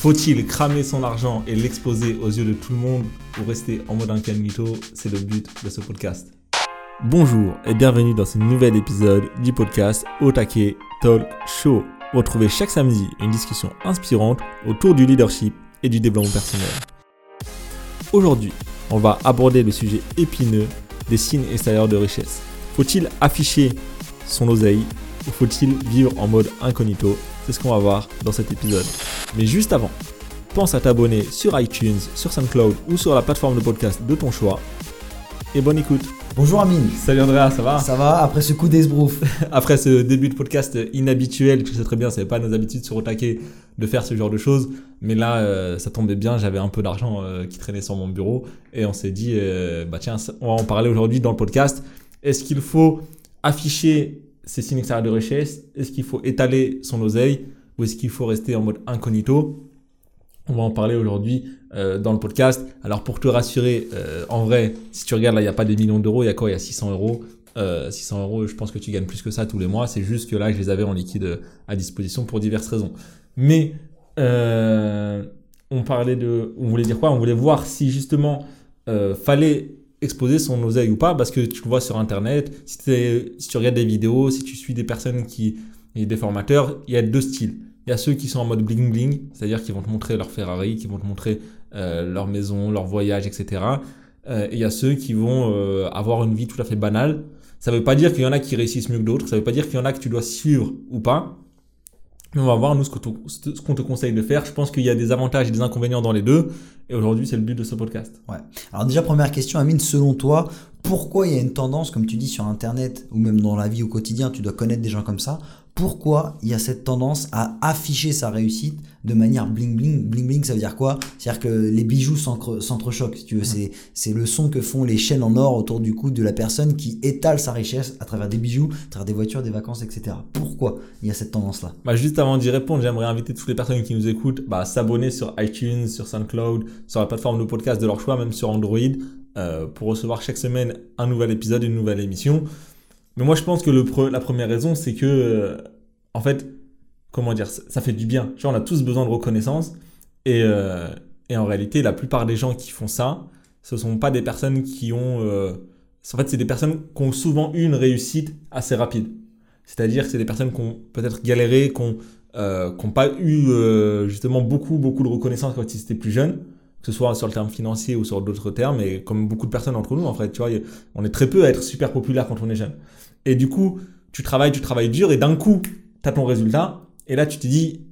Faut-il cramer son argent et l'exposer aux yeux de tout le monde pour rester en mode incognito? C'est le but de ce podcast. Bonjour et bienvenue dans ce nouvel épisode du podcast Otake Talk Show. Retrouvez chaque samedi une discussion inspirante autour du leadership et du développement personnel. Aujourd'hui, on va aborder le sujet épineux des signes extérieurs de richesse. Faut-il afficher son oseille ou faut-il vivre en mode incognito? C'est ce qu'on va voir dans cet épisode. Mais juste avant, pense à t'abonner sur iTunes, sur SoundCloud ou sur la plateforme de podcast de ton choix. Et bonne écoute. Bonjour Amine. Salut Andrea, ça va? Ça va après ce coup d'esbrouf Après ce début de podcast inhabituel, tu sais très bien, c'est pas nos habitudes sur Otake de faire ce genre de choses, mais là euh, ça tombait bien, j'avais un peu d'argent euh, qui traînait sur mon bureau et on s'est dit euh, bah tiens, on va en parler aujourd'hui dans le podcast. Est-ce qu'il faut afficher ses signes extérieurs de richesse Est-ce qu'il faut étaler son oseille ou est-ce qu'il faut rester en mode incognito? On va en parler aujourd'hui euh, dans le podcast. Alors pour te rassurer, euh, en vrai, si tu regardes là, il n'y a pas des millions d'euros, il y a quoi? Il y a 600 euros. Euh, 600 euros, je pense que tu gagnes plus que ça tous les mois. C'est juste que là, je les avais en liquide à disposition pour diverses raisons. Mais euh, on parlait de, on voulait dire quoi? On voulait voir si justement euh, fallait exposer son oseille ou pas, parce que tu le vois sur Internet. Si, tu regardes des vidéos, si tu suis des personnes qui, et des formateurs, il y a deux styles. Il y a ceux qui sont en mode bling bling, c'est-à-dire qui vont te montrer leur Ferrari, qui vont te montrer euh, leur maison, leur voyage, etc. Euh, et il y a ceux qui vont euh, avoir une vie tout à fait banale. Ça ne veut pas dire qu'il y en a qui réussissent mieux que d'autres, ça ne veut pas dire qu'il y en a que tu dois suivre ou pas. On va voir, nous, ce qu'on te, conseille de faire. Je pense qu'il y a des avantages et des inconvénients dans les deux. Et aujourd'hui, c'est le but de ce podcast. Ouais. Alors déjà, première question, Amine, selon toi, pourquoi il y a une tendance, comme tu dis sur Internet, ou même dans la vie au quotidien, tu dois connaître des gens comme ça, pourquoi il y a cette tendance à afficher sa réussite de manière bling bling. Bling bling, ça veut dire quoi? C'est-à-dire que les bijoux s'entrechoquent, si tu veux. C'est, c'est le son que font les chaînes en or autour du cou de la personne qui étale sa richesse à travers des bijoux, à travers des voitures, des vacances, etc. Pourquoi il y a cette tendance-là? Bah Juste avant d'y répondre, j'aimerais inviter toutes les personnes qui nous écoutent bah, à s'abonner sur iTunes, sur SoundCloud, sur la plateforme de podcast de leur choix, même sur Android, euh, pour recevoir chaque semaine un nouvel épisode, une nouvelle émission. Mais moi, je pense que la première raison, c'est que, euh, en fait, comment dire, ça fait du bien. Tu vois, on a tous besoin de reconnaissance. Et, euh, et, en réalité, la plupart des gens qui font ça, ce sont pas des personnes qui ont. Euh, en fait, c'est des personnes qui ont souvent eu une réussite assez rapide. C'est-à-dire c'est des personnes qui ont peut-être galéré, qui n'ont pas eu justement beaucoup, beaucoup de reconnaissance quand ils étaient plus jeunes que ce soit sur le terme financier ou sur d'autres termes, et comme beaucoup de personnes entre nous, en fait, tu vois, on est très peu à être super populaire quand on est jeune. Et du coup, tu travailles, tu travailles dur, et d'un coup, tu as ton résultat, et là tu te dis,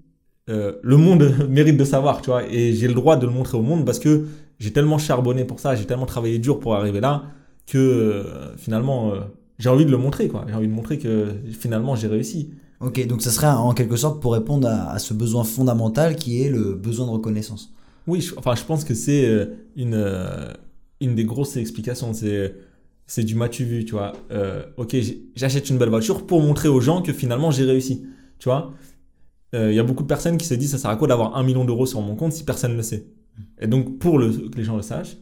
euh, le monde mérite de savoir, tu vois, et j'ai le droit de le montrer au monde parce que j'ai tellement charbonné pour ça, j'ai tellement travaillé dur pour arriver là, que euh, finalement, euh, j'ai envie de le montrer, quoi. J'ai envie de montrer que finalement j'ai réussi. Ok, donc ça serait en quelque sorte pour répondre à, à ce besoin fondamental qui est le besoin de reconnaissance. Oui, je, enfin, je pense que c'est euh, une, euh, une des grosses explications. C'est, c'est du m'as-tu vu, tu vois. Euh, ok, j'achète une belle voiture pour montrer aux gens que finalement j'ai réussi, tu vois. Il y a beaucoup de personnes qui se disent ça sert à quoi d'avoir un million d'euros sur mon compte si personne ne le sait? Et donc, pour que les gens le sachent,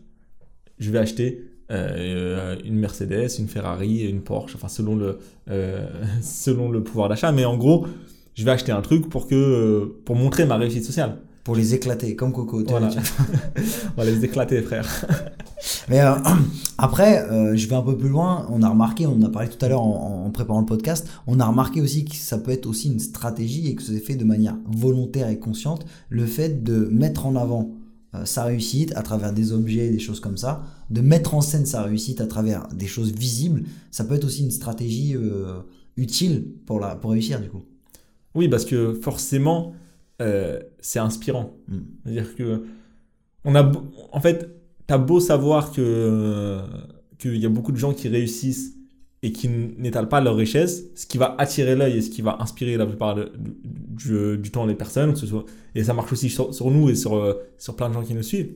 je vais acheter une Mercedes, une Ferrari, une Porsche, enfin selon le, selon le pouvoir d'achat. Mais en gros, je vais acheter un truc pour, que, pour montrer ma réussite sociale. Pour les éclater, comme Coco. Voilà. On va les éclater, frère. Mais euh, après, euh, je vais un peu plus loin. On a remarqué, on en a parlé tout à l'heure en, préparant le podcast, on a remarqué aussi que ça peut être aussi une stratégie et que c'est fait de manière volontaire et consciente, le fait de mettre en avant euh, sa réussite à travers des objets, des choses comme ça, de mettre en scène sa réussite à travers des choses visibles, ça peut être aussi une stratégie utile pour, la, pour réussir du coup. Oui, parce que forcément, euh, c'est inspirant. Mm. C'est-à-dire que, on a, en fait, t'as beau savoir que qu'il y a beaucoup de gens qui réussissent et qui n'étalent pas leur richesse, ce qui va attirer l'œil et ce qui va inspirer la plupart du, du, temps les personnes, ce soit, et ça marche aussi sur, nous et sur, euh, sur plein de gens qui nous suivent.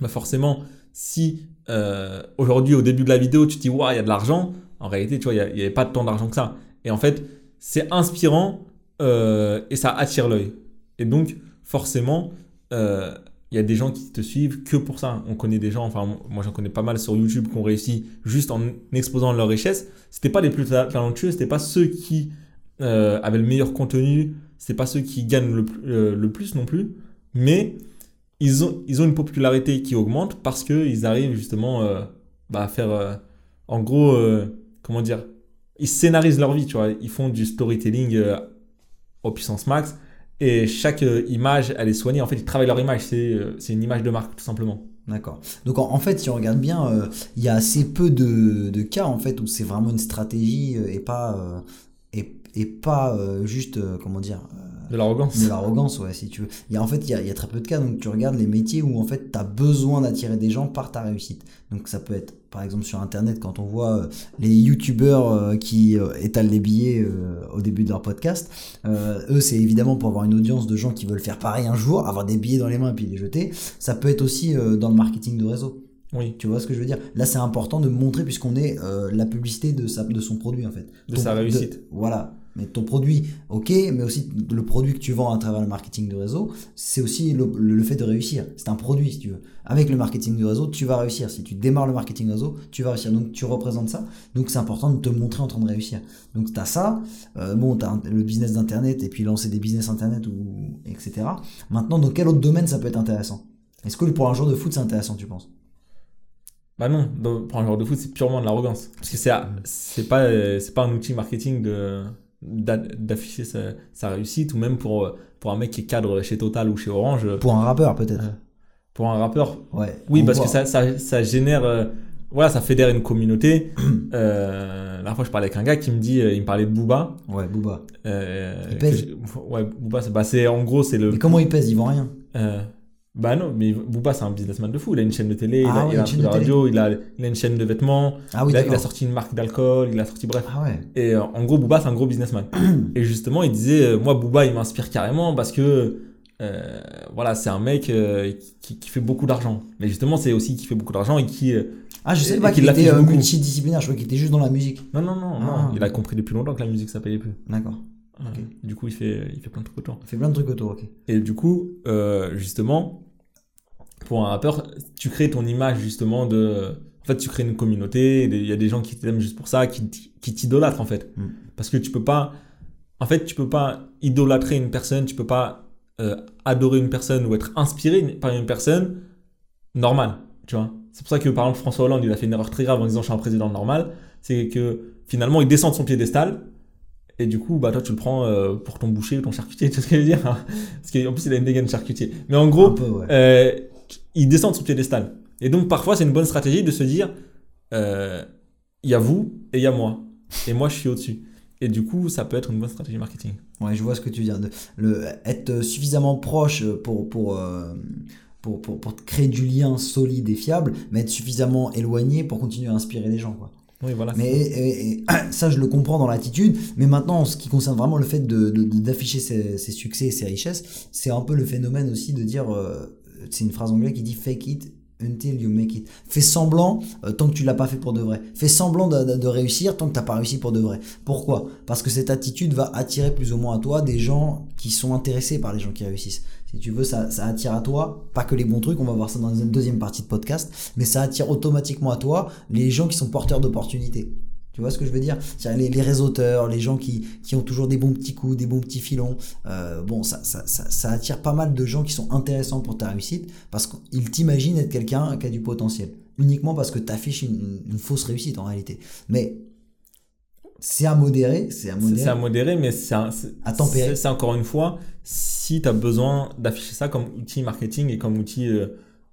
Bah forcément, si euh, aujourd'hui, au début de la vidéo, tu te dis, waouh, il y a de l'argent, en réalité, tu vois, il n'y avait pas tant d'argent que ça. Et en fait, c'est inspirant euh, et ça attire l'œil. Et donc, forcément, euh, il y a des gens qui te suivent que pour ça. On connaît des gens, enfin, moi j'en connais pas mal sur YouTube qui ont réussi juste en exposant leur richesse. C'était pas les plus talentueux, c'était pas ceux qui euh, avaient le meilleur contenu, c'est pas ceux qui gagnent le, plus- euh, non plus, mais ils ont, ils ont une popularité qui augmente parce qu'ils arrivent justement euh, bah, à faire, euh, en gros, euh, comment dire, ils scénarisent leur vie, tu vois, ils font du storytelling au puissance max et chaque euh, image, elle est soignée. En fait, ils travaillent leur image, c'est euh, une image de marque tout simplement. D'accord. Donc en, en fait, si on regarde bien, euh, il y a assez peu de, de cas en fait où c'est vraiment une stratégie et pas et, et pas juste comment dire De l'arrogance. de l'arrogance, ouais, si tu veux. Il y a, en fait, il y a, il y a très peu de cas. Donc, tu regardes les métiers où, en fait, tu as besoin d'attirer des gens par ta réussite. Donc, ça peut être, par exemple, sur Internet, quand on voit euh, les YouTubeurs euh, qui euh, étalent des billets au début de leur podcast. Eux, c'est évidemment pour avoir une audience de gens qui veulent faire pareil un jour, avoir des billets dans les mains et puis les jeter. Ça peut être aussi dans le marketing de réseau. Oui, Tu vois ce que je veux dire? Là, c'est important de montrer, puisqu'on est la publicité de, sa, de son produit, en fait. De sa réussite. voilà. Mais ton produit, ok, mais aussi le produit que tu vends à travers le marketing de réseau, c'est aussi le, fait de réussir. C'est un produit, si tu veux. Avec le marketing de réseau, tu vas réussir. Si tu démarres le marketing de réseau, tu vas réussir. Donc, tu représentes ça. Donc, c'est important de te montrer en train de réussir. Donc, tu as ça. Euh, bon, tu as le business d'Internet et puis lancer des business Internet, ou, etc. Maintenant, dans quel autre domaine ça peut être intéressant? Est-ce que pour un joueur de foot, c'est intéressant, tu penses? Bah non, pour un joueur de foot, c'est purement de l'arrogance. Parce que c'est pas euh, pas un outil marketing de d'afficher sa, sa réussite ou même pour euh, pour un mec qui est cadre chez Total ou chez Orange euh, Pour un rappeur, peut-être. pour un rappeur. Ouais. Oui, parce voit. que ça, ça, ça génère euh, voilà, ça fédère une communauté. euh, la dernière fois, je parlais avec un gars qui me dit il me parlait de Booba. Ouais, Booba. Il pèse. ouais, Booba, c'est bah, c'est- en gros, c'est le Mais comment il pèse? Il vend rien. Bah non, mais Booba c'est un businessman de fou. Il a une chaîne de télé, Ah il a, ouais, il a une un chaîne de radio, il a, il a une chaîne de vêtements, Ah oui, il, a, il a sorti une marque d'alcool, il a sorti bref. Ah ouais. Et euh, en gros, Booba c'est un gros businessman. et justement, il disait, euh, moi Booba il m'inspire carrément parce que euh, voilà, c'est un mec qui, qui fait beaucoup d'argent. Mais justement, c'est aussi qui fait beaucoup d'argent et qui. Ah, je sais pas qu'il était multidisciplinaire, je crois qu'il était juste dans la musique. Non, non, non, Ah. non. Il a compris depuis longtemps que la musique ça payait plus. D'accord. Du coup, il fait, il fait plein de trucs autour. Il fait plein de trucs autour, ok. Et du coup, euh, justement, pour un rappeur, tu crées ton image justement de. En fait, tu crées une communauté. Il y a des gens qui t'aiment juste pour ça, qui, qui t'idolâtrent en fait. Mm. Parce que tu peux pas. En fait, tu peux pas idolâtrer une personne, tu peux pas euh, adorer une personne ou être inspiré par une personne normale. Tu vois. C'est pour ça que par exemple François Hollande, il a fait une erreur très grave en disant je suis un président normal. C'est que finalement, il descend de son piédestal. Et du coup, bah toi, tu le prends euh, pour ton boucher ou ton charcutier, tu sais ce que je veux dire? Hein Parce qu'en plus, il a une dégaine charcutier. Mais en gros, peu, ouais. euh, il descend de son piédestal. Et donc, parfois, c'est une bonne stratégie de se dire euh, il y a vous et il y a moi. Et moi, je suis au-dessus. Et du coup, ça peut être une bonne stratégie marketing. Ouais, je vois ce que tu veux dire. Le, être suffisamment proche pour, pour, pour, pour, pour créer du lien solide et fiable, mais être suffisamment éloigné pour continuer à inspirer les gens, quoi. Oui, voilà. Mais et- et- ça, je le comprends dans l'attitude. Mais maintenant, en ce qui concerne vraiment le fait de, de- de- d'afficher ses, ses succès et ses richesses, c'est un peu le phénomène aussi de dire, euh, c'est une phrase anglaise qui dit fake it until you make it. Fais semblant euh, tant que tu l'as pas fait pour de vrai. Fais semblant de, de- de réussir tant que t'as pas réussi pour de vrai. Pourquoi? Parce que cette attitude va attirer plus ou moins à toi des gens qui sont intéressés par les gens qui réussissent. Si tu veux, ça, ça attire à toi, pas que les bons trucs, on va voir ça dans une deuxième partie de podcast, mais ça attire automatiquement à toi les gens qui sont porteurs d'opportunités. Tu vois ce que je veux dire? Les, les réseauteurs, les gens qui, qui ont toujours des bons petits coups, des bons petits filons. Euh, bon, ça, ça, ça, ça attire pas mal de gens qui sont intéressants pour ta réussite parce qu'ils t'imaginent être quelqu'un qui a du potentiel. Uniquement parce que tu affiches une, une fausse réussite en réalité. Mais c'est à modérer, c'est à modérer. c'est à modérer, mais c'est À tempérer. c'est- encore une fois, si tu as besoin d'afficher ça comme outil marketing et comme outil euh,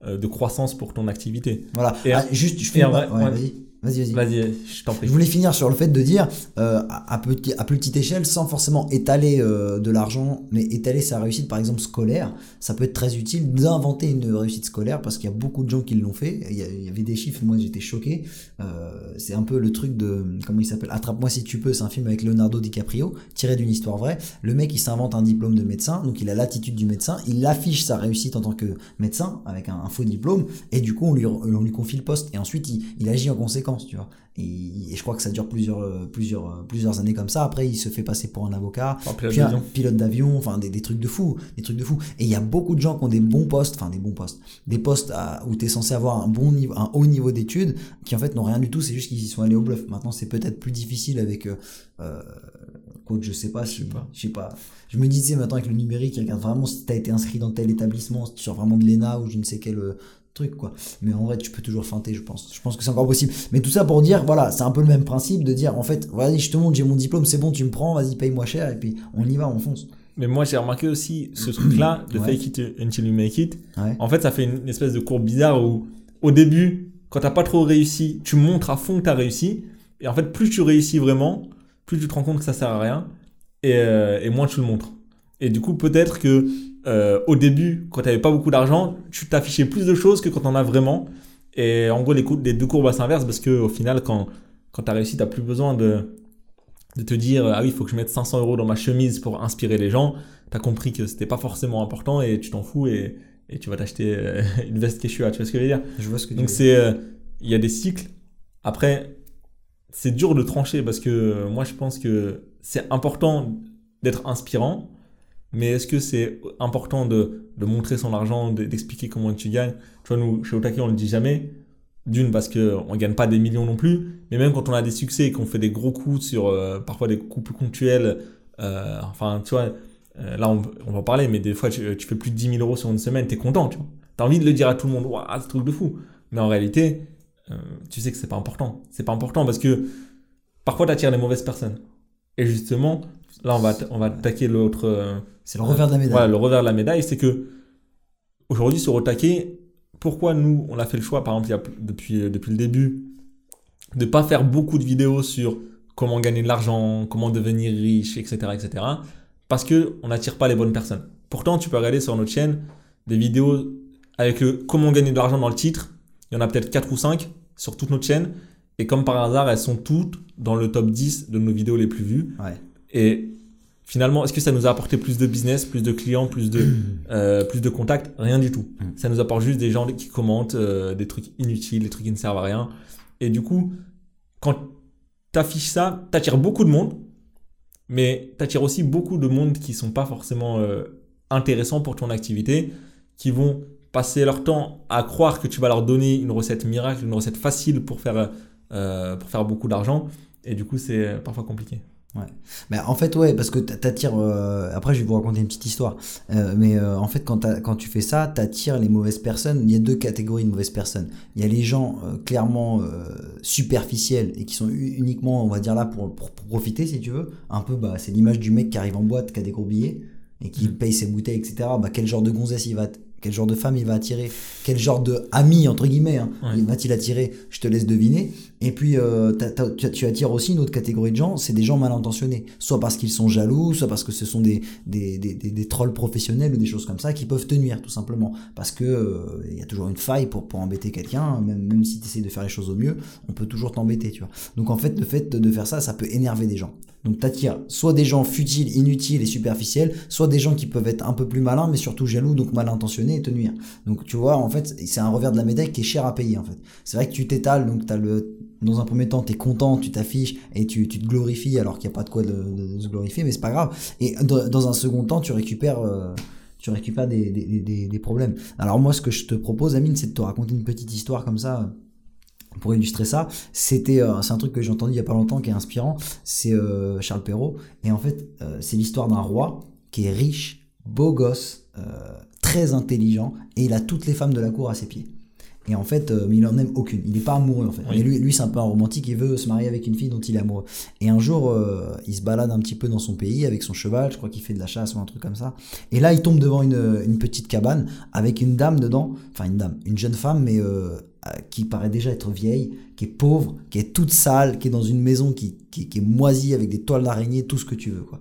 euh, de croissance pour ton activité. Voilà. Et- Ah, juste, je et vrai- ouais, ouais. Vas-y. Vas-y, je t'en prie. Je voulais finir sur le fait de dire, euh, à, à petit, à plus petite échelle, sans forcément étaler euh, de l'argent, mais étaler sa réussite, par exemple scolaire, ça peut être très utile d'inventer une réussite scolaire parce qu'il y a beaucoup de gens qui l'ont fait. Il y, a- il y avait des chiffres, moi j'étais choqué. Euh, c'est un peu le truc de, comment il s'appelle Attrape-moi si tu peux, c'est un film avec Leonardo DiCaprio, tiré d'une histoire vraie. Le mec, il s'invente un diplôme de médecin, donc il a l'attitude du médecin, il affiche sa réussite en tant que médecin avec un, un faux diplôme, et du coup on lui, on lui confie le poste, et ensuite il, il agit en conséquence, tu vois. Et, et je crois que ça dure plusieurs, euh, plusieurs, euh, plusieurs années comme ça. Après, il se fait passer pour un avocat, pilote puis un d'avion. pilote d'avion, enfin des, des trucs de fou, des trucs de fou. Et il y a beaucoup de gens qui ont des bons postes, enfin des bons postes, des postes à- où tu es censé avoir un bon niveau, un haut niveau d'études, qui en fait n'ont rien du tout. C'est juste qu'ils y sont allés au bluff. Maintenant, c'est peut-être plus difficile avec euh, euh, Quoique je sais pas si. sais pas. Je sais pas. Je me disais maintenant avec le numérique, il regarde vraiment si t'as été inscrit dans tel établissement, si tu sors vraiment de l'ENA ou je ne sais quel euh, truc, quoi. Mais en vrai, tu peux toujours feinter, je pense. Je pense que c'est encore possible. Mais tout ça pour dire, voilà, c'est un peu le même principe de dire, en fait, vas-y, je te montre, j'ai mon diplôme, c'est bon, tu me prends, vas-y, paye-moi cher, et puis on y va, on fonce. Mais moi, j'ai remarqué aussi ce truc-là, de Ouais. fake it until you make it. Ouais. En fait, ça fait une espèce de courbe bizarre où, au début, quand t'as pas trop réussi, tu montres à fond que t'as réussi. Et en fait, plus tu réussis vraiment, plus tu te rends compte que ça sert à rien. Et, euh, et moins tu le montres. Et du coup, peut-être que euh, au début, quand t'avais pas beaucoup d'argent, tu t'affichais plus de choses que quand t'en as vraiment. Et en gros, les, deux courbes s'inversent parce que au final, quand, quand t'as réussi, t'as plus besoin de, de te dire ah oui, il faut que je mette 500 euros dans ma chemise pour inspirer les gens. T'as compris que c'était pas forcément important et tu t'en fous et, et tu vas t'acheter euh, une veste Quechua. Tu vois ce que je veux dire? Je vois ce que tu Donc euh, il y a des cycles. Après, c'est dur de trancher parce que moi je pense que c'est important d'être inspirant, mais est-ce que c'est important de, montrer son argent, de- d'expliquer comment tu gagnes? Tu vois, nous chez Otaki on le dit jamais. D'une parce que on gagne pas des millions non plus, mais même quand on a des succès et qu'on fait des gros coups sur euh, parfois des coups plus ponctuels, euh, enfin tu vois, euh, là on, va en parler, mais des fois tu, tu fais plus de 10 000 euros sur une semaine, t'es content, tu. T'as envie de le dire à tout le monde, waouh, c'est truc de fou. Mais en réalité, tu sais que c'est pas important. C'est pas important parce que parfois t'attires les mauvaises personnes. Et justement, là on va, on va attaquer l'autre. euh, C'est le revers de la médaille. voilà, le revers de la médaille, c'est que aujourd'hui sur Otake, pourquoi nous on a fait le choix, par exemple, il y a, depuis, depuis le début, de pas faire beaucoup de vidéos sur comment gagner de l'argent, comment devenir riche, etc., etc. Parce que on n'attire pas les bonnes personnes. Pourtant, tu peux regarder sur notre chaîne des vidéos avec le comment gagner de l'argent dans le titre. Il y en a peut-être 4 ou 5 sur toute notre chaîne. Et comme par hasard, elles sont toutes dans le top 10 de nos vidéos les plus vues. Ouais. Et finalement, est-ce que ça nous a apporté plus de business, plus de clients, plus de, euh, plus de contacts? Rien du tout. Mm. Ça nous apporte juste des gens qui commentent euh, des trucs inutiles, des trucs qui ne servent à rien. Et du coup, quand tu affiches ça, tu attires beaucoup de monde, mais tu attires aussi beaucoup de monde qui sont pas forcément euh, intéressants pour ton activité, qui vont passer leur temps à croire que tu vas leur donner une recette miracle, une recette facile pour faire, pour faire beaucoup d'argent. Et du coup, c'est parfois compliqué. Mais en fait, ouais, parce que t'a- t'attires. euh, après, je vais vous raconter une petite histoire. Euh, mais euh, en fait, quand, tu fais ça, t'attires les mauvaises personnes. Il y a deux catégories de mauvaises personnes. Il y a les gens euh, clairement superficiels et qui sont uniquement, on va dire là, pour, pour- pour profiter, si tu veux. Un peu, bah, c'est l'image du mec qui arrive en boîte, qui a des gros billets et qui Mhm. paye ses bouteilles, etc. Bah, quel genre de gonzesse il va. Quel genre de femme il va attirer Quel genre de ami, entre guillemets, hein, Ouais. va-t-il attirer Je te laisse deviner. Et puis, euh, tu, tu attires aussi une autre catégorie de gens, c'est des gens mal intentionnés. Soit parce qu'ils sont jaloux, soit parce que ce sont des, des, des, des, des trolls professionnels ou des choses comme ça qui peuvent te nuire, tout simplement. Parce que euh, il y a toujours une faille pour, pour embêter quelqu'un, même, même si tu essaies de faire les choses au mieux, on peut toujours t'embêter, tu vois. Donc en fait, le fait de faire ça, ça peut énerver des gens. Donc t'attires soit des gens futiles, inutiles et superficiels, soit des gens qui peuvent être un peu plus malins, mais surtout jaloux, donc mal intentionnés et te nuire. Donc tu vois, en fait, c'est un revers de la médaille qui est cher à payer, en fait. C'est vrai que tu t'étales, donc t'as le dans un premier temps, tu es content, tu t'affiches et tu, tu te glorifies alors qu'il n'y a pas de quoi de, de- de se glorifier, mais c'est pas grave. Et dans, un second temps, tu récupères, euh, tu récupères des, des, des, des problèmes. Alors moi, ce que je te propose, Amine, c'est de te raconter une petite histoire comme ça pour illustrer ça. C'était, euh, c'est un truc que j'ai entendu il y a pas longtemps qui est inspirant. C'est euh, Charles Perrault et en fait, euh, c'est l'histoire d'un roi qui est riche, beau gosse, très intelligent et il a toutes les femmes de la cour à ses pieds. Et en fait, euh, mais il en aime aucune. Il n'est pas amoureux en fait. Oui. Mais lui, lui c'est un peu un romantique. Il veut se marier avec une fille dont il est amoureux. Et un jour, euh, il se balade un petit peu dans son pays avec son cheval. Je crois qu'il fait de la chasse ou un truc comme ça. Et là, il tombe devant une, une petite cabane avec une dame dedans. Enfin, une dame, une jeune femme, mais euh, euh, qui paraît déjà être vieille, qui est pauvre, qui est toute sale, qui est dans une maison qui, qui, qui est moisie avec des toiles d'araignée, tout ce que tu veux, quoi.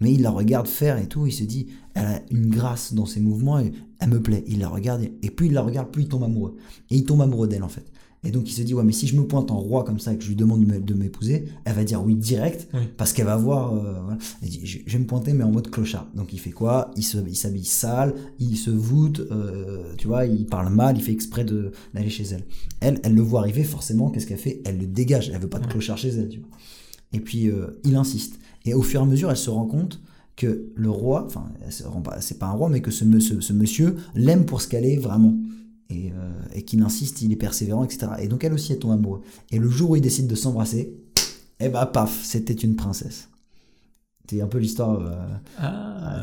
Mais il la regarde faire et tout, il se dit, elle a une grâce dans ses mouvements, et elle me plaît. Il la regarde, et, plus il la regarde, plus il tombe amoureux. Et il tombe amoureux d'elle, en fait. Et donc il se dit, ouais, mais si je me pointe en roi comme ça et que je lui demande de m'épouser, elle va dire oui direct, Oui. parce qu'elle va voir, euh, voilà. Elle dit, je, je vais me pointer, mais en mode clochard. Donc il fait quoi? Il se- il s'habille sale, il se voûte, euh, tu vois, il parle mal, il fait exprès de- d'aller chez elle. Elle, elle le voit arriver, forcément, qu'est-ce qu'elle fait? Elle le dégage, elle veut pas de clochard chez elle, tu vois. Et puis euh, il insiste. Et au fur et à mesure, elle se rend compte que le roi, enfin, c'est pas un roi, mais que ce, me- ce- ce monsieur l'aime pour ce qu'elle est vraiment. Et, euh, et qu'il insiste, il est persévérant, etc. Et donc elle aussi, elle tombe amoureuse. Et le jour où ils décident de s'embrasser, eh ben paf, c'était une princesse. C'était un peu l'histoire. euh, Ah.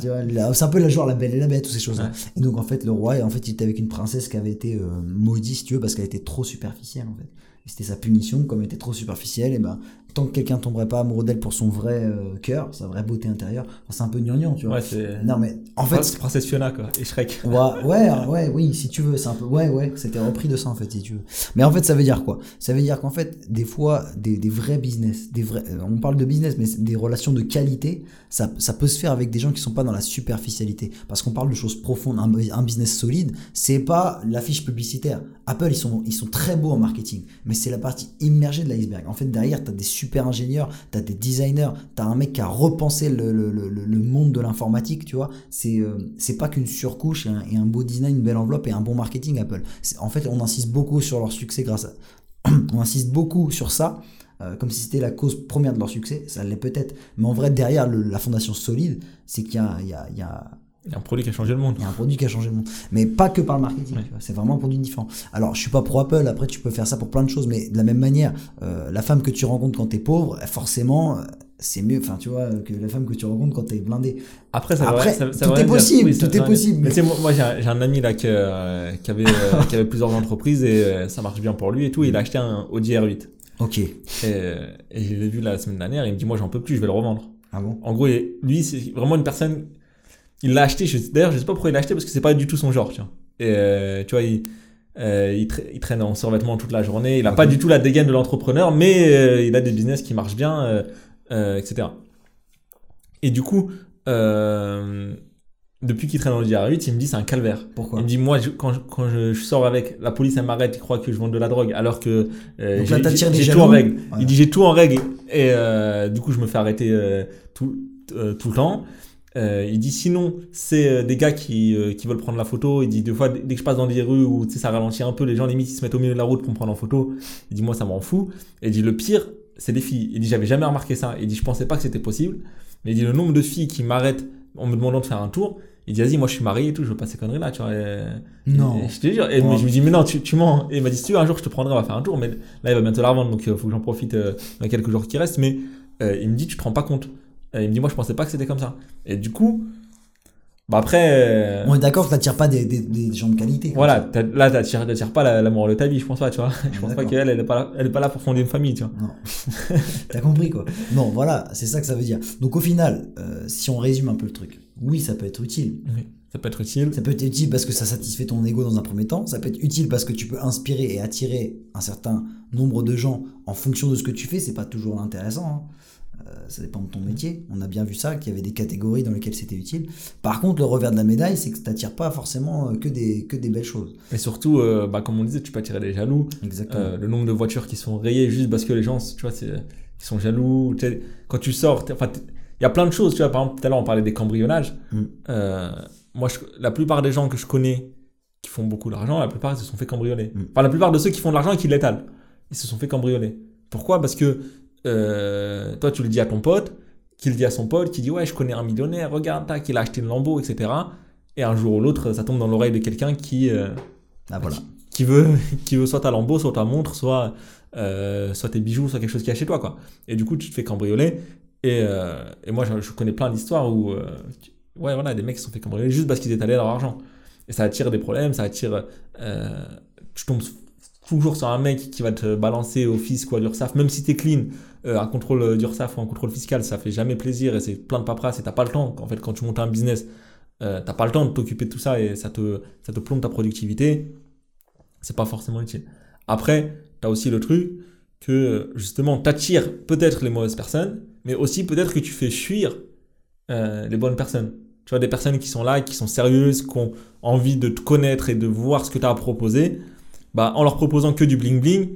c'est un peu la genre la belle et la bête, toutes ces choses-là. Ouais. Et donc en fait, le roi, en fait, il était avec une princesse qui avait été euh, maudite, si tu veux, parce qu'elle était trop superficielle, en fait. Et c'était sa punition, comme elle était trop superficielle, et ben, tant que quelqu'un tomberait pas amoureux d'elle pour son vrai euh, cœur, sa vraie beauté intérieure, enfin, c'est un peu gnangnan, tu vois. Ouais. Non mais en fait, c'est Princesse Fiona, quoi. Et Shrek. Ouais, ouais, ouais, oui, si tu veux, c'est un peu, ouais, ouais, c'était repris de ça en fait, si tu veux. Mais en fait, ça veut dire quoi? Ça veut dire qu'en fait, des fois, des, des vrais business, des vrais, euh, on parle de business, mais des relations de qualité, ça, ça peut se faire avec des gens qui sont pas dans la superficialité, parce qu'on parle de choses profondes. Un, un business solide, c'est pas l'affiche publicitaire. Apple, ils sont, ils sont très beaux en marketing, mais c'est la partie immergée de l'iceberg. En fait, derrière, tu as des super ingénieurs, tu as des designers, tu as un mec qui a repensé le, monde de l'informatique, tu vois. C'est euh, pas qu'une surcouche et un, beau design, une belle enveloppe et un bon marketing Apple. En fait, on insiste beaucoup sur leur succès grâce à... on insiste beaucoup sur ça, euh, comme si c'était la cause première de leur succès. Ça l'est peut-être. Mais en vrai, derrière la fondation solide, c'est qu'il y, a, Il y a un produit qui a changé le monde. il y a un produit qui a changé le monde. Mais pas que par le marketing. Ouais. C'est vraiment un produit différent. Alors, je suis pas pro Apple. Après, tu peux faire ça pour plein de choses. Mais de la même manière, euh, la femme que tu rencontres quand t'es pauvre, forcément, euh, c'est mieux. Enfin, tu vois, que la femme que tu rencontres quand t'es blindé. Après, ça Après, va, ça, ça tout va est possible, tout est possible, Mais mais- tu sais, moi, moi, j'ai un, ami là que, euh, qui, avait, euh, qui avait plusieurs entreprises et euh, ça marche bien pour lui et tout. Il a acheté un Audi R8. Ok. Et, et je l'ai vu la semaine dernière. Il me dit, moi, j'en peux plus, je vais le revendre. Ah bon? En gros, lui, c'est vraiment une personne. Il l'a acheté. D'ailleurs, je sais pas pourquoi il l'a acheté parce que c'est pas du tout son genre. Tu vois. Et euh, tu vois, il, euh, il, tra- il traîne en survêtement toute la journée. Il a Ok. pas du tout la dégaine de l'entrepreneur, mais euh, il a des business qui marchent bien, euh, euh, etc. Et du coup, euh, depuis qu'il traîne dans le DR8, il me dit c'est un calvaire. Pourquoi? Il me dit moi je- quand, je, quand je, je sors avec la police elle m'arrête il croit que je vends de la drogue alors que euh, j'ai- tout en règle. Voilà. Il dit j'ai tout en règle et euh, du coup je me fais arrêter euh, tout, euh, tout le temps. Euh, il dit sinon c'est euh, des gars qui, euh, qui veulent prendre la photo. Il dit des fois dès que je passe dans des rues où ça ralentit un peu les gens limite ils se mettent au milieu de la route pour me prendre en photo. Il dit moi ça m'en fout. Et il dit le pire c'est des filles. Il dit j'avais jamais remarqué ça. Il dit je pensais pas que c'était possible. Mais il dit le nombre de filles qui m'arrêtent en me demandant de faire un tour. Il dit vas-y moi je suis marié et tout je veux pas ces conneries là tu vois. Et- Non. et je te jure. Et mais je me dis, mais non, tu, tu mens. Et il m'a dit, si tu veux, un jour, je te prendrai, on va faire un tour. Mais là, il va bientôt la revendre, donc il faut que j'en profite dans les quelques jours qui restent. Mais il me dit, tu te rends pas compte. Il me dit, moi, je pensais pas que c'était comme ça. Et du coup, bah après, euh, On est d'accord que t'attires pas des, des, des gens de qualité. voilà, là, t'attires t'attires pas la- l'amour de ta vie, je pense pas, tu vois. Je pense pas qu'elle, elle est pas, là, elle est pas là pour fonder une famille, tu vois. Non. T'as compris quoi. Non, voilà, c'est ça que ça veut dire. Donc au final, euh, si on résume un peu le truc, oui, ça peut être utile. Oui, ça peut être utile. Ça peut être utile parce que ça satisfait ton ego dans un premier temps. Ça peut être utile parce que tu peux inspirer et attirer un certain nombre de gens en fonction de ce que tu fais. C'est pas toujours intéressant. hein. Euh, ça dépend de ton métier. On a bien vu ça, qu'il y avait des catégories dans lesquelles c'était utile. Par contre, le revers de la médaille, c'est que tu n'attires pas forcément euh, que des, que des belles choses. Et surtout, euh, bah, comme on disait, tu peux attirer des jaloux. Exactement. Euh, le nombre de voitures qui sont rayées juste parce que les gens, tu vois, ils sont jaloux. Quand tu sors, il y a plein de choses. Tu vois, par exemple, tout à l'heure, on parlait des cambriolages. Mm. Euh, moi, je- la plupart des gens que je connais qui font beaucoup d'argent, la plupart ils se sont fait cambrioler. Mm. Enfin, la plupart de ceux qui font de l'argent et qui l'étalent, ils se sont fait cambrioler. Pourquoi? Parce que euh, toi, tu le dis à ton pote, qui le dit à son pote, qui dit ouais, je connais un millionnaire, regarde, tac, il a acheté une Lambo, etc. Et un jour ou l'autre, ça tombe dans l'oreille de quelqu'un qui euh, ah voilà. qui veut, qui veut soit ta lambeau, soit ta montre, soit, euh, soit tes bijoux, soit quelque chose qui est chez toi, quoi. Et du coup, tu te fais cambrioler. Et, et moi, je, je connais plein d'histoires où, ouais, voilà, des mecs qui se sont fait cambrioler juste parce qu'ils étalaient leur argent. Et ça attire des problèmes, ça attire. Tu tombes toujours sur un mec qui va te balancer au fisc ou à l'URSSAF, même si t'es clean, euh, un contrôle d'URSSAF ou un contrôle fiscal, ça fait jamais plaisir et c'est plein de paperasse et t'as pas le temps. En fait, quand tu montes un business, euh, t'as pas le temps de t'occuper de tout ça et ça te, ça te plombe ta productivité c'est pas forcément utile. Après, tu as aussi le truc que justement, t'attires peut-être les mauvaises personnes, mais aussi peut-être que tu fais fuir euh, les bonnes personnes. Tu vois, des personnes qui sont là, qui sont sérieuses, qui ont envie de te connaître et de voir ce que tu as à proposer. Bah, en leur proposant que du bling bling,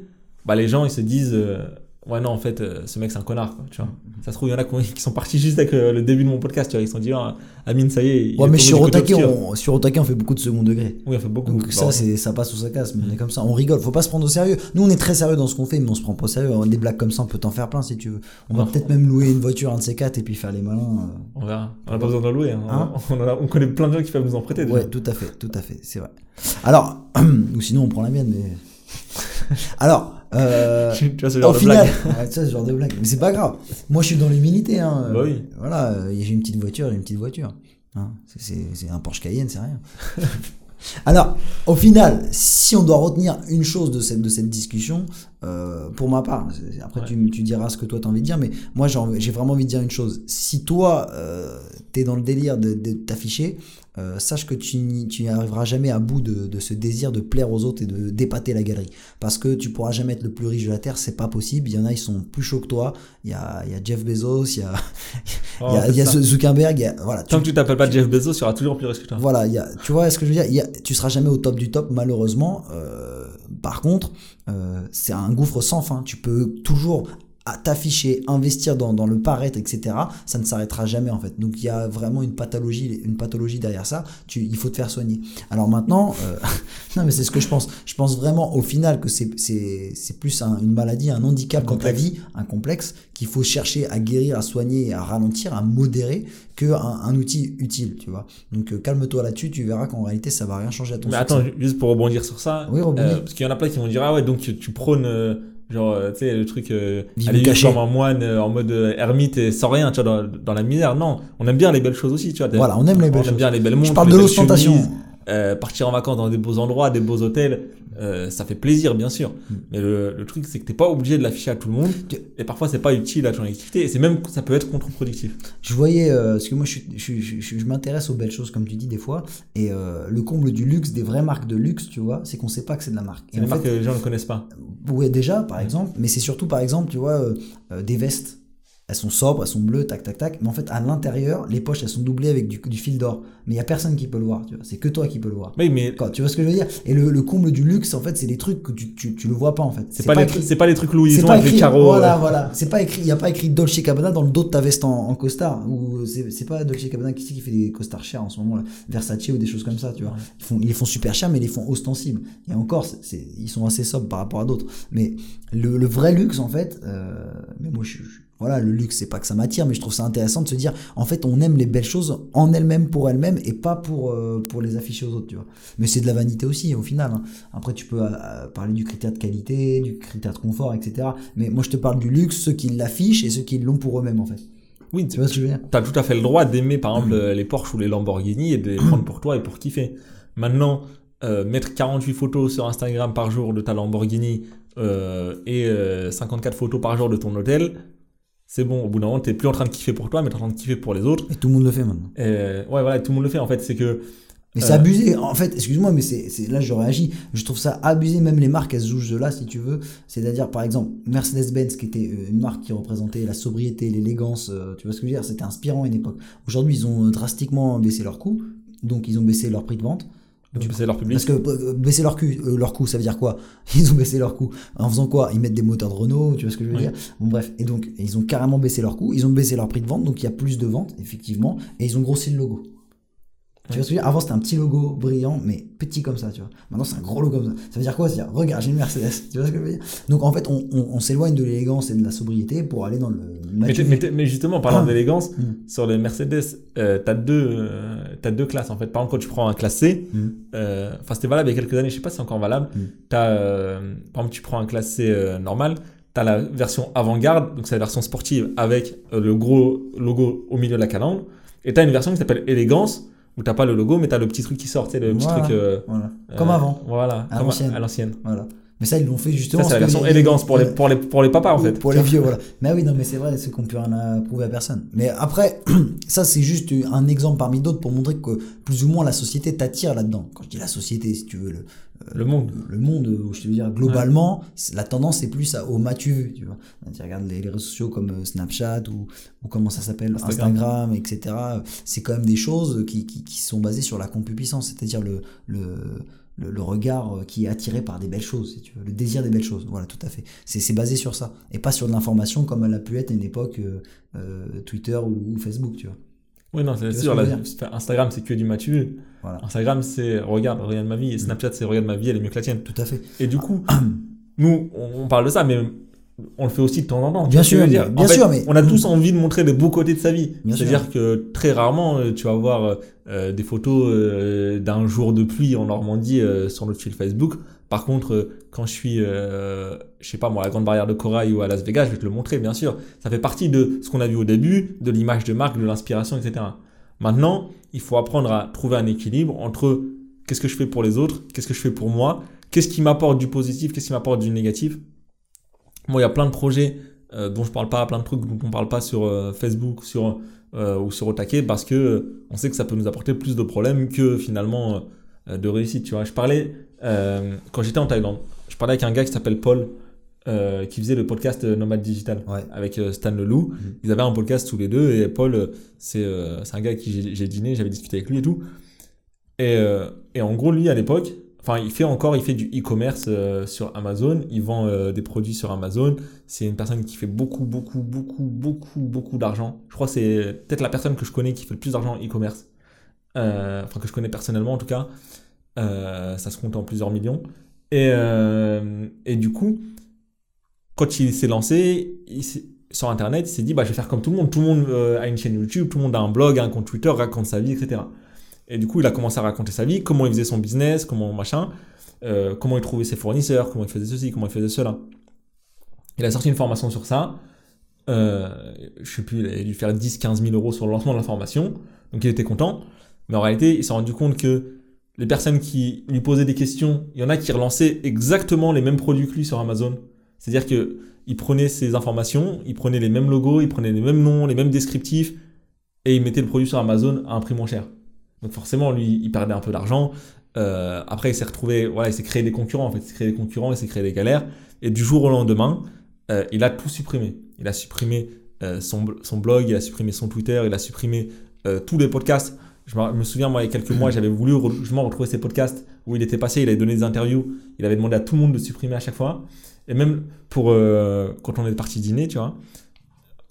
bah, les gens ils se disent euh, Ouais, non, en fait, euh, ce mec c'est un connard. Quoi, tu vois. Ça se trouve, il y en a qui, ont- qui sont partis juste avec euh, le début de mon podcast. Tu vois, ils se sont dit Ah, Amine, ça y est. il Ouais, est mais sur Otake, on, sur Otake, on fait beaucoup de second degré. Oui, on fait beaucoup. Donc Bah, ça, c'est ça passe ou ça casse, mais on est comme ça, on rigole, faut pas se prendre au sérieux. Nous, on est très sérieux dans ce qu'on fait, mais on se prend pas au sérieux. Des blagues comme ça, on peut t'en faire plein si tu veux. On va peut-être même louer une voiture, un de ces quatre, et puis faire les malins. euh. On verra. On n'a pas besoin d'en louer. hein. Hein on, a- on connaît plein de gens qui peuvent nous en prêter. déjà. Ouais, tout à fait, tout à fait, c'est vrai. Alors, ou sinon on prend la mienne, mais. Alors, Euh, tu vois ce genre au de final, blague. Ouais, ce genre de blague. Mais c'est pas grave. Moi, je suis dans l'humilité. Hein. Bah oui. Voilà, euh, j'ai une petite voiture, j'ai une petite voiture. Hein. C'est- un Porsche Cayenne, c'est rien. Alors, au final, si on doit retenir une chose de cette, de cette discussion, euh, pour ma part, après Ouais. tu, tu diras ce que toi t'as envie de dire, mais moi j'ai vraiment envie de dire une chose. Si toi, euh, t'es dans le délire de, de t'afficher, euh, sache que tu n'y arriveras jamais à bout de, de ce désir de plaire aux autres et de d'épater la galerie. Parce que tu pourras jamais être le plus riche de la Terre, c'est pas possible. Il y en a, ils sont plus chauds que toi. Il y a, il y a Jeff Bezos, il y a, Oh, il y a, c'est il y a ça. Zuckerberg, il y a, voilà. Tant tu- que tu t'appelles pas Jeff Bezos, tu auras toujours plus riche que toi. voilà, il y a, tu vois ce que je veux dire? Il y a, Tu seras jamais au top du top, malheureusement. Euh, par contre, euh, c'est un gouffre sans fin. Tu peux toujours t'afficher, investir dans, dans le paraître, etc. Ça ne s'arrêtera jamais en fait. Donc il y a vraiment une pathologie, une pathologie derrière ça. Tu, il faut te faire soigner. Alors maintenant, euh, non mais c'est ce que je pense. Je pense vraiment au final que c'est c'est c'est plus un- une maladie, un handicap dans ta vie, un complexe qu'il faut chercher à guérir, à soigner, à ralentir, à modérer que un, un outil utile, tu vois. Donc euh, calme-toi là-dessus, tu verras qu'en réalité ça va rien changer à ton Mais succès. attends, ju- juste pour rebondir sur ça, Oui, rebondis. euh, parce qu'il y en a plein qui vont dire ah ouais donc tu, tu prônes euh, genre euh, tu sais le truc euh, aller caché. comme un moine euh, en mode euh, ermite et sans rien tu vois dans, dans la misère. Non, on aime bien les belles choses aussi tu vois. Voilà, on aime les belles on choses. aime bien les belles montres. Je parle de l'ostentation. Euh, partir en vacances dans des beaux endroits, des beaux hôtels, euh, ça fait plaisir bien sûr. Mm. Mais le, le truc c'est que t'es pas obligé de l'afficher à tout le monde et parfois c'est pas utile à ton activité et c'est même ça peut être contre-productif. Je voyais, euh, parce que moi je, m'intéresse aux belles choses comme tu dis des fois, et le comble du luxe, des vraies marques de luxe, tu vois, c'est qu'on sait pas que c'est de la marque. C'est des marques que les gens ne connaissent pas. Ouais, déjà, par exemple, mais c'est surtout, par exemple, tu vois, des vestes. Elles sont sobres, elles sont bleues, tac, tac, tac. Mais en fait, à l'intérieur, les poches, elles sont doublées avec du, du fil d'or. Mais il y a personne qui peut le voir, tu vois. C'est que toi qui peux le voir. Oui, mais Quoi, tu vois ce que je veux dire? Et le, le comble du luxe, en fait, c'est des trucs que tu, tu, tu le vois pas, en fait. c'est pas, écrit. c'est pas les trucs Louis C'est Vuitton pas avec écrit, les carreaux. voilà, euh, voilà. C'est pas écrit, il y a pas écrit Dolce Gabbana dans le dos de ta veste en, en costard. Ou c'est pas Dolce Gabbana qui, qui fait des costards chers en ce moment là, Versace ou des choses comme ça, tu vois. Ils font, ils les font super chers, mais ils les font ostensibles. Et encore, c'est- c'est- ils sont assez sobres par rapport à d'autres. Mais le, le vrai luxe, en fait, euh, mais moi, je, je- voilà, le luxe, c'est pas que ça m'attire, mais je trouve ça intéressant de se dire, en fait, on aime les belles choses en elles-mêmes pour elles-mêmes et pas pour, euh, pour les afficher aux autres, tu vois. Mais c'est de la vanité aussi, au final. hein. Après, tu peux euh, parler du critère de qualité, du critère de confort, etc. Mais moi, je te parle du luxe, ceux qui l'affichent et ceux qui l'ont pour eux-mêmes, en fait. Oui, Tu vois ce que je veux dire? T'as tout à fait le droit d'aimer par exemple euh, les Porsche ou les Lamborghini et de les prendre pour toi et pour kiffer. Maintenant, euh, mettre 48 photos sur Instagram par jour de ta Lamborghini euh, et euh, 54 photos par jour de ton hôtel, c'est bon. Au bout d'un moment, t'es plus en train de kiffer pour toi, mais t'es en train de kiffer pour les autres. Et tout le monde le fait maintenant. Et, euh, ouais, voilà, tout le monde le fait en fait. C'est que Mais c'est Euh. abusé. En fait, excuse-moi, mais c'est c'est- là je réagis. Je trouve ça abusé. Même les marques, elles se jugent de là, si tu veux. C'est-à-dire, par exemple, Mercedes-Benz, qui était euh, une marque qui représentait la sobriété, l'élégance. tu vois ce que je veux dire? C'était inspirant à une époque. Aujourd'hui, ils ont drastiquement baissé leur coût. Donc, ils ont baissé leur prix de vente. Donc, c'est leur public. Parce que euh, baisser leur, cul, euh, leur coût, ça veut dire quoi? Ils ont baissé leur coût. En faisant quoi? Ils mettent des moteurs de Renault, tu vois ce que je veux Oui. dire? Bon, bref. Et donc, ils ont carrément baissé leur coût. Ils ont baissé leur prix de vente. Donc, il y a plus de ventes, effectivement. Et ils ont grossi le logo. Tu vois ce que je veux dire? Avant, c'était un petit logo brillant, mais petit comme ça, tu vois. Maintenant, c'est un gros logo comme ça. Ça veut dire quoi? C'est dire, regarde, j'ai une Mercedes. Tu vois ce que je veux dire? Donc, en fait, on, on- on s'éloigne de l'élégance et de la sobriété pour aller dans le. Mais, mais justement, en parlant d'élégance, Mm. sur les Mercedes, euh, t'as deux, euh, deux classes en fait. Par exemple, quand tu prends un classe C, Mm. euh, enfin c'était valable il y a quelques années, je sais pas si c'est encore valable. Mm. T'as, euh, par exemple, tu prends un classe C euh, normal, t'as la version avant-garde, donc c'est la version sportive avec le gros logo au milieu de la calandre, et t'as une version qui s'appelle élégance où t'as pas le logo, mais t'as le petit truc qui sort, tu sais, le petit Voilà. truc. euh, Voilà. Comme euh, avant. Voilà, À l'ancienne. à l'ancienne. Voilà. Mais ça, ils l'ont fait justement. Ça, c'est la version élégance pour les, les- pour les, pour les papas en fait. Pour les vieux, voilà. Mais oui, non, mais c'est vrai, c'est qu'on peut rien à prouver à personne. Mais après, ça, c'est juste un exemple parmi d'autres pour montrer que plus ou moins la société t'attire là-dedans. Quand je dis la société, si tu veux, le, Le monde. le monde, je te veux dire, globalement, la tendance est plus à- au m'as-tu vu, tu vois. Tu regardes les, les réseaux sociaux comme euh, Snapchat ou, ou comment ça s'appelle, Instagram. Instagram. etc. C'est quand même des choses qui, qui, qui sont basées sur la concupiscence, c'est-à-dire le, le, le, le regard euh, qui est attiré par des belles choses, si tu veux, le désir des belles choses. Voilà, tout à fait. C'est c'est basé sur ça. Et pas sur de l'information comme elle a pu être à une époque euh, euh, Twitter ou, ou Facebook, tu vois. Oui, non, c'est sûr. Instagram, c'est que du. Voilà, Instagram, c'est regarde, regarde ma vie. Et Snapchat, c'est regarde ma vie, elle est mieux que la tienne. tout à fait. Et du coup, nous, on on parle de ça, mais on le fait aussi de temps en temps. Bien sûr, bien fait, sûr, mais- On a tous envie de montrer les beaux côtés de sa vie. C'est-à-dire que très rarement, euh, tu vas voir euh, des photos euh, d'un jour de pluie en Normandie euh, sur notre fil Facebook. Par contre, euh, quand je suis, euh, je sais pas moi, à la Grande Barrière de Corail ou à Las Vegas, je vais te le montrer, bien sûr. Ça fait partie de ce qu'on a vu au début, de l'image de marque, de l'inspiration, etc. Maintenant, il faut apprendre à trouver un équilibre entre qu'est-ce que je fais pour les autres, qu'est-ce que je fais pour moi, qu'est-ce qui m'apporte du positif, qu'est-ce qui m'apporte du négatif. Moi, il y a plein de projets euh, dont je parle pas, plein de trucs dont on parle pas sur euh, Facebook sur, euh, ou sur Otake parce que on sait que ça peut nous apporter plus de problèmes que finalement de réussite. Tu vois, je parlais quand j'étais en Thaïlande, je parlais avec un gars qui s'appelle Paul euh, qui faisait le podcast Nomade Digital Ouais. avec euh, Stan Leloup. Mhm. Ils avaient un podcast tous les deux et Paul, euh, c'est un gars avec qui j'ai- dîné, j'avais discuté avec lui et tout. Et, et en gros, lui à l'époque, enfin, il fait encore, il fait du e-commerce euh, sur Amazon. Il vend euh, des produits sur Amazon. C'est une personne qui fait beaucoup, beaucoup, beaucoup, beaucoup, beaucoup d'argent. Je crois que c'est peut-être la personne que je connais qui fait le plus d'argent en e-commerce. Euh, enfin, que je connais personnellement en tout cas. Ça se compte en plusieurs millions. Et, et du coup, quand il s'est lancé sur Internet, il s'est dit bah, je vais faire comme tout le monde. Tout le monde a une chaîne YouTube, tout le monde a un blog, un compte Twitter, raconte sa vie, etc. Et du coup, il a commencé à raconter sa vie, comment il faisait son business, comment machin, euh, comment il trouvait ses fournisseurs, comment il faisait ceci, comment il faisait cela. Il a sorti une formation sur ça. Euh, je sais plus, il a dû faire 10-15 000 euros sur le lancement de la formation. Donc il était content. Mais en réalité, il s'est rendu compte que les personnes qui lui posaient des questions, il y en a qui relançaient exactement les mêmes produits que lui sur Amazon. C'est-à-dire que il prenait ces informations, il prenait les mêmes logos, il prenait les mêmes noms, les mêmes descriptifs, et il mettait le produit sur Amazon à un prix moins cher. Donc forcément, lui, il perdait un peu d'argent. Euh, après, il s'est retrouvé, voilà, il s'est créé des concurrents. En fait, il s'est créé des concurrents, il s'est créé des galères. Et du jour au lendemain, euh, il a tout supprimé. Il a supprimé euh, son, son blog, il a supprimé son Twitter, il a supprimé tous les podcasts. Je me, souviens, moi, il y a quelques mois, j'avais voulu justement retrouver ses podcasts où il était passé, il avait donné des interviews, il avait demandé à tout le monde de supprimer à chaque fois. Et même pour quand on est parti dîner, tu vois,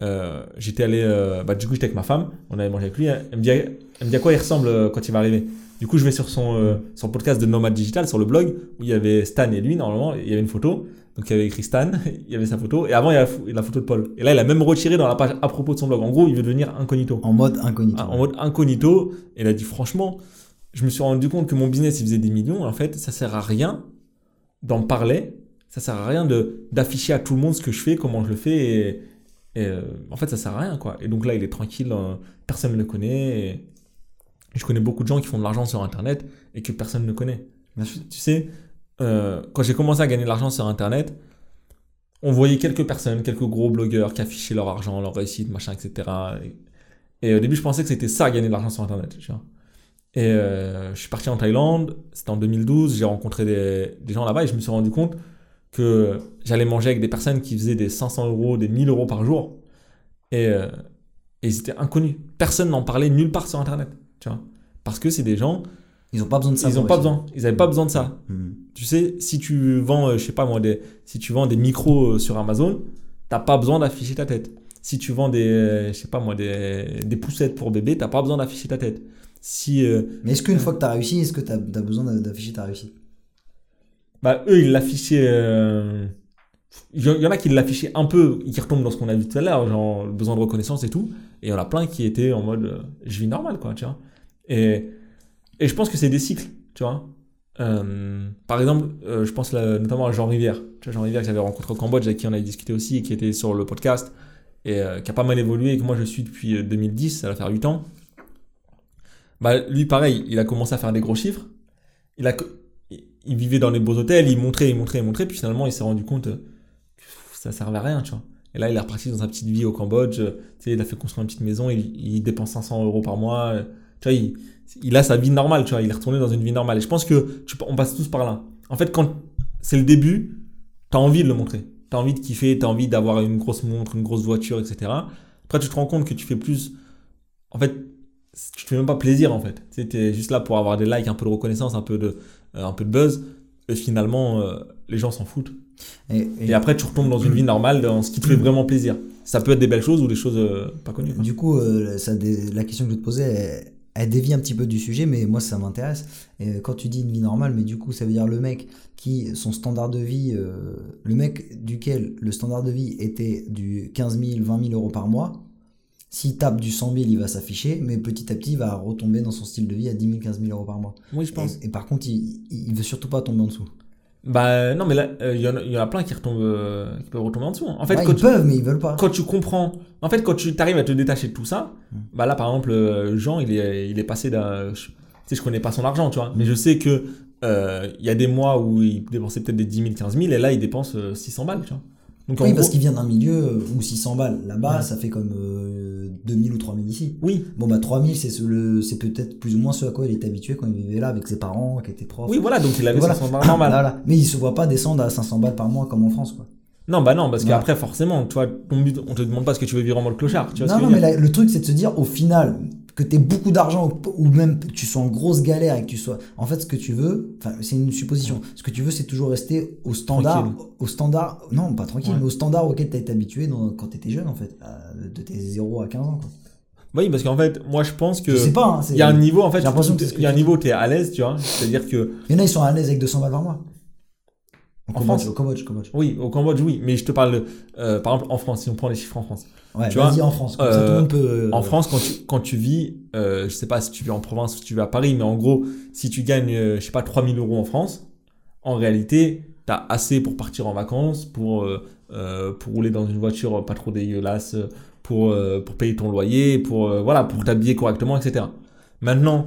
euh, j'étais allé, euh, bah, du coup, j'étais avec ma femme, on avait mangé avec lui. Elle me dit, elle me dit à quoi il ressemble euh, quand il va arriver. Du coup, je vais sur son, euh, son podcast de Nomad Digital, sur le blog, où il y avait Stan et lui, normalement, il y avait une photo. Donc, il y avait écrit Stan, il y avait sa photo, et avant, il y a la, photo de Paul. Et là, il a même retiré dans la page à propos de son blog. En gros, il veut devenir incognito. En mode incognito. Ah, en mode incognito. Et il a dit, franchement, je me suis rendu compte que mon business, il faisait des millions. En fait, ça sert à rien d'en parler. Ça sert à rien d'afficher à tout le monde ce que je fais, comment je le fais. Et, et, euh, en fait, ça sert à rien, quoi. Et donc là, il est tranquille. euh, personne ne le connaît. Et je connais beaucoup de gens qui font de l'argent sur Internet et que personne ne connaît. Tu sais, euh, quand j'ai commencé à gagner de l'argent sur Internet, on voyait quelques personnes, quelques gros blogueurs qui affichaient leur argent, leur réussite, machin, etc. Et, et au début, je pensais que c'était ça, gagner de l'argent sur Internet. Tu vois. Et euh, je suis parti en Thaïlande, c'était en 2012, j'ai rencontré des, des gens là-bas et je me suis rendu compte que j'allais manger avec des personnes qui faisaient des 500 euros, des 1000 euros par jour. Et, euh, et ils étaient inconnus. Personne n'en parlait nulle part sur Internet. Tu vois. Parce que c'est des gens, Ils n'ont pas besoin de ça. ils n'ont pas besoin. Ils n'avaient pas besoin de ça. Mhm. Tu sais, si tu vends, euh, je sais pas moi, des, si tu vends des micros euh, sur Amazon, t'as pas besoin d'afficher ta tête. Si tu vends des, euh, je sais pas moi, des, des poussettes pour bébé, t'as pas besoin d'afficher ta tête. Si, euh, Mais est-ce qu'une fois que tu as réussi, est-ce que tu as, besoin d'a- d'afficher ta réussite? Bah eux ils l'affichaient, euh, il y en a qui l'affichaient un peu, qui retombent dans ce qu'on a vu tout à l'heure, genre le besoin de reconnaissance et tout. Et il y en a plein qui étaient en mode, euh, je vis normal quoi, tu vois. Et, et je pense que c'est des cycles, tu vois. Euh, par exemple, je pense notamment à Jean Rivière. Tu vois, Jean Rivière que j'avais rencontré au Cambodge, avec qui on avait discuté aussi, et qui était sur le podcast, et qui a pas mal évolué, et que moi je suis depuis euh, 2010, ça va faire 8 ans. Bah, lui, pareil, il a commencé à faire des gros chiffres. Il, a, il- vivait dans les beaux hôtels, il montrait, il montrait, il montrait, puis finalement il s'est rendu compte euh, que ça servait à rien, tu vois. Et là, il est reparti dans sa petite vie au Cambodge, euh, tu sais, il a fait construire une petite maison, il, il dépense 500 euros par mois, euh, tu vois, il, il a sa vie normale, tu vois, il est retourné dans une vie normale. Et je pense que on passe tous par là. En fait, quand c'est le début, t'as envie de le montrer. T'as envie de kiffer, t'as envie d'avoir une grosse montre, une grosse voiture, etc. Après, tu te rends compte que tu fais plus. En fait, tu te fais même pas plaisir, en fait. Tu t'es juste là pour avoir des likes, un peu de reconnaissance, un peu de, un peu de buzz. Et finalement, euh, les gens s'en foutent. et, et- Et après, tu retombes dans une vie normale, dans ce qui te fait vraiment plaisir. Ça peut être des belles choses ou des choses euh, pas connues. quoi. Du coup, euh, ça, la question que je te poser, elle, elle dévie un petit peu du sujet, mais moi ça m'intéresse. Et quand tu dis une vie normale, mais du coup ça veut dire le mec qui, son standard de vie, euh, le mec duquel le standard de vie était du 15 000, 20 000 euros par mois, s'il tape du 100 000, il va s'afficher, mais petit à petit, il va retomber dans son style de vie à 10 000, 15 000 euros par mois. Oui, je pense. Et, et par contre, il, il veut surtout pas tomber en dessous. Bah non, mais là, euh, il y, en a- il y en a plein qui, retombent, euh, qui peuvent retomber en dessous. hein. En fait, quand ils tu, peuvent, mais ils veulent pas. quand tu comprends, en fait, quand tu arrives à te détacher de tout ça, Mm. bah là, par exemple, euh, Jean, il est, il est passé d'un. je- Tu sais, je connais pas son argent, tu vois, mais je sais que euh, il y a des mois où il dépensait peut-être des 10 000, 15 000, et là, il dépense euh, 600 balles, tu vois. Donc, en Oui, parce gros- qu'il vient d'un milieu où 600 balles, là-bas, Ouais. ça fait comme euh, 2000 ou 3000 ici. Oui, Bon, bah 3000, c'est ce- le- c'est peut-être plus ou moins ce à quoi il était habitué quand il vivait là avec ses parents, qui étaient profs. oui, voilà, donc il avait Voilà. 500 balles. Voilà. Mais il se voit pas descendre à 500 balles par mois comme en France, quoi. Non, bah non, parce Voilà. qu'après, forcément, tu vois, ton but, on te demande pas ce que tu veux vivre en mode clochard, tu vois non, ce que non, mais le truc, c'est de se dire, au final, que tu aies beaucoup d'argent ou, même que tu sois en grosse galère et que tu sois. En fait, ce que tu veux, enfin, c'est une supposition. Ce que tu veux, c'est toujours rester au standard. Tranquille. Au standard. Non, pas tranquille, Ouais. mais au standard auquel tu as été habitué dans- quand tu étais jeune, en fait. à- de tes 0 à 15 ans, quoi. Oui, parce qu'en fait, moi, je pense que. Je sais pas, hein, Il y a un niveau, en fait, il y a un niveau où tu es à l'aise, tu vois. C'est-à-dire que, Il y en a, ils sont à l'aise avec 200 balles par mois. En Cambodge, France au Cambodge, au Cambodge. oui, au Cambodge, oui, mais je te parle, euh, par exemple, en France, si on prend les chiffres en France. Ouais, Tu vois, en France, comme ça euh, tout le monde peut. euh, En France, quand tu, quand tu vis, euh, je sais pas si tu vis en province ou si tu vis à Paris, mais en gros, si tu gagnes, je sais pas, 3000 euros en France, en réalité, tu as assez pour partir en vacances, pour, pour rouler dans une voiture pas trop dégueulasse, pour, pour payer ton loyer, pour, voilà, pour t'habiller correctement, etc. Maintenant,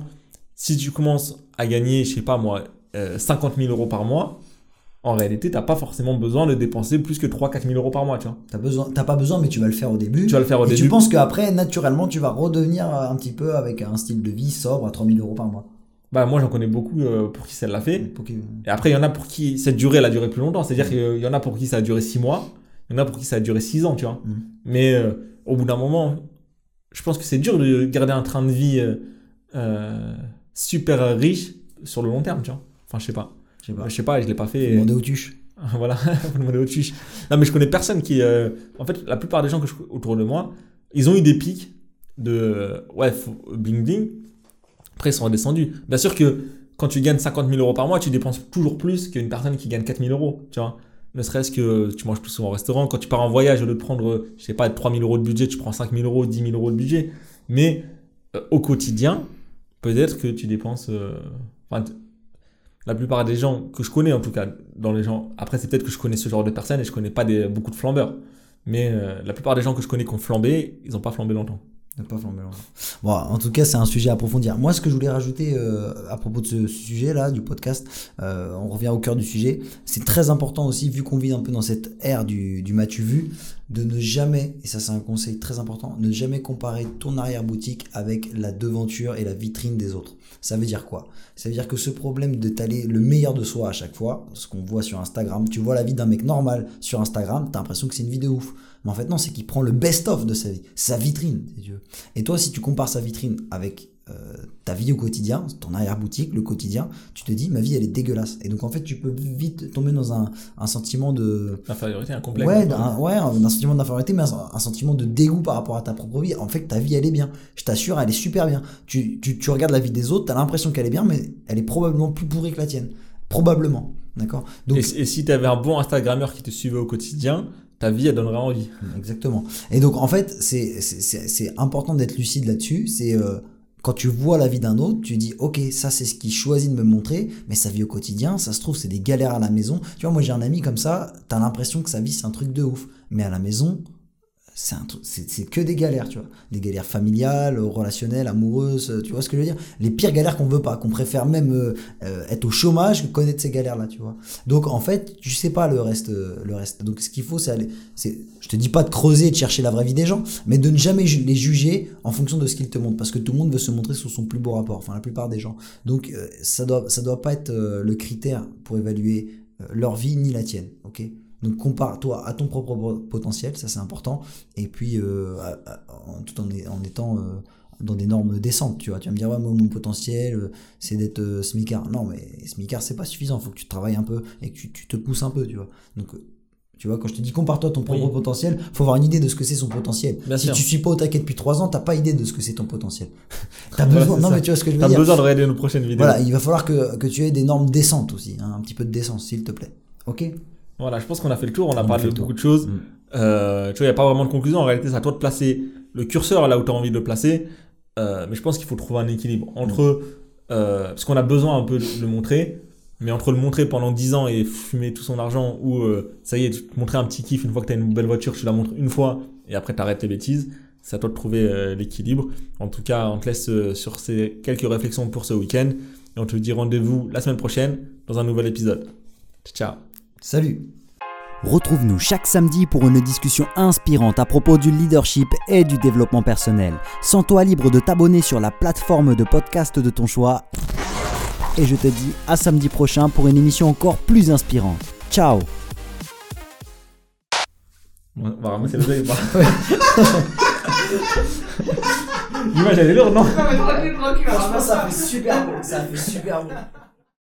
si tu commences à gagner, je sais pas moi, euh, 50 000 euros par mois, en réalité, t'as pas forcément besoin de dépenser plus que 3-4 000 euros par mois, tu vois. T'as besoin, t'as pas besoin, mais tu vas le faire au début. Tu vas le faire au et tu penses qu'après, naturellement, tu vas redevenir un petit peu avec un style de vie sobre à 3000 euros par mois. Bah, moi, j'en connais beaucoup euh, pour qui ça l'a fait. Que- Et après, il y en a pour qui cette durée, elle a duré plus longtemps. C'est-à-dire qu'il y en a pour qui ça a duré 6 mois, il y en a pour qui ça a duré 6 ans, tu vois. Mhm. Mais euh, au bout d'un moment, je pense que c'est dur de garder un train de vie euh, euh, super riche sur le long terme, tu vois. Enfin, je sais pas. Je sais pas. Je sais pas, je l'ai pas fait. et- Demander aux tuches. voilà, vous demandez au tuche. Non, mais je connais personne qui. euh, En fait, la plupart des gens que je autour de moi, ils ont eu des pics de. Ouais, faut- bling bling. Après, ils sont redescendus. Bien sûr que quand tu gagnes 50 000 euros par mois, tu dépenses toujours plus qu'une personne qui gagne 4 000 euros. Tu vois ne serait-ce que tu manges plus souvent au restaurant. Quand tu pars en voyage, au lieu de prendre, je sais pas, 3 000 euros de budget, tu prends 5 000 euros, 10 000 euros de budget. Mais euh, au quotidien, peut-être que tu dépenses. euh, enfin, la plupart des gens que je connais, en tout cas, dans les gens. Après, c'est peut-être que je connais ce genre de personnes et je connais pas des, beaucoup de flambeurs. Mais euh, la plupart des gens que je connais qui ont flambé, ils n'ont pas flambé longtemps. Ne pas flamber longtemps. Bon, en tout cas, c'est un sujet à approfondir. Moi, ce que je voulais rajouter euh, à propos de ce sujet-là, du podcast, euh, on revient au cœur du sujet. C'est très important aussi, vu qu'on vit un peu dans cette ère du, du m'as-tu vu, de ne jamais, et ça c'est un conseil très important, ne jamais comparer ton arrière-boutique avec la devanture et la vitrine des autres. Ça veut dire quoi? Ça veut dire que ce problème de t'aller le meilleur de soi à chaque fois, ce qu'on voit sur Instagram, tu vois la vie d'un mec normal sur Instagram, t'as l'impression que c'est une vie de ouf. Mais en fait, non, c'est qu'il prend le best-of de sa vie, sa vitrine, si tu veux. Et toi, si tu compares sa vitrine avec euh, ta vie au quotidien, ton arrière-boutique, le quotidien, tu te dis, ma vie, elle est dégueulasse. Et donc, en fait, tu peux vite tomber dans un, un sentiment de. L'infériorité, un complexe. Ouais, d'un ouais, un un sentiment d'infériorité, mais un, un sentiment de dégoût par rapport à ta propre vie. En fait, ta vie, elle est bien. Je t'assure, elle est super bien. Tu, tu, tu regardes la vie des autres, t'as l'impression qu'elle est bien, mais elle est probablement plus pourrie que la tienne. Probablement. D'accord? Donc, Et, et si tu avais un bon Instagrammeur qui te suivait au quotidien, ta vie, elle donnerait envie. Exactement. Et donc, en fait, c'est important d'être lucide là-dessus. C'est euh, quand tu vois la vie d'un autre, tu dis, ok, ça c'est ce qu'il choisit de me montrer, mais sa vie au quotidien, ça se trouve, c'est des galères à la maison. Tu vois, moi j'ai un ami comme ça, t'as l'impression que sa vie c'est un truc de ouf. Mais à la maison, c'est que des galères, tu vois. Des galères familiales, relationnelles, amoureuses, tu vois ce que je veux dire? Les pires galères qu'on veut pas, qu'on préfère même euh, euh, être au chômage que connaître ces galères-là, tu vois. Donc en fait, tu sais pas le reste. euh, Le reste. Donc ce qu'il faut, c'est aller. Je te dis pas de creuser de chercher la vraie vie des gens, mais de ne jamais les juger en fonction de ce qu'ils te montrent, parce que tout le monde veut se montrer sous son plus beau rapport, enfin la plupart des gens. Donc ça doit, ça doit pas être le critère pour évaluer leur vie ni la tienne, ok? Donc compare-toi à ton propre po- potentiel, ça c'est important, et puis euh, à- à- en, tout en, étant euh, dans des normes décentes, tu vois. Tu vas me dire, ouais, moi, mon potentiel, euh, c'est d'être euh, smicard. Non, mais smicard, c'est pas suffisant, faut que tu travailles un peu et que tu, tu te pousses un peu, tu vois. Donc, Tu vois, quand je te dis compare-toi ton propre Oui. potentiel, faut avoir une idée de ce que c'est son potentiel. Bien si sûr. tu suis pas au taquet depuis 3 ans, t'as pas idée de ce que c'est ton potentiel. T'as Ouais, besoin. c'est non, ça. mais tu vois ce que je veux T'as dire. besoin de regarder nos prochaines vidéos. Voilà, il va falloir que, que tu aies des normes décentes aussi, hein, un petit peu de décence, s'il te plaît. Ok? Voilà, je pense qu'on a fait le tour, on a On parlé de beaucoup de choses. Mm. Euh, tu vois, il n'y a pas vraiment de conclusion. En réalité, c'est à toi de placer le curseur là où tu as envie de le placer. Euh, mais je pense qu'il faut trouver un équilibre entre. euh, parce qu'on a besoin un peu de le montrer, mais entre le montrer pendant 10 ans et fumer tout son argent, ou euh, ça y est, tu te montrer un petit kiff une fois que tu as une belle voiture, tu la montres une fois et après tu arrêtes tes bêtises. C'est à toi de trouver l'équilibre. En tout cas, on te laisse sur ces quelques réflexions pour ce week-end. Et on te dit rendez-vous la semaine prochaine dans un nouvel épisode. Ciao. Salut Retrouve-nous chaque samedi pour une discussion inspirante à propos du leadership et du développement personnel. Sens-toi libre de t'abonner sur la plateforme de podcast de ton choix. Et je te dis à samedi prochain pour une émission encore plus inspirante. Ciao On va ramasser le ou pas L'image elle est lourde, non? Non mais tranquille, tranquille. Franchement, ça fait super beau, ça fait super beau.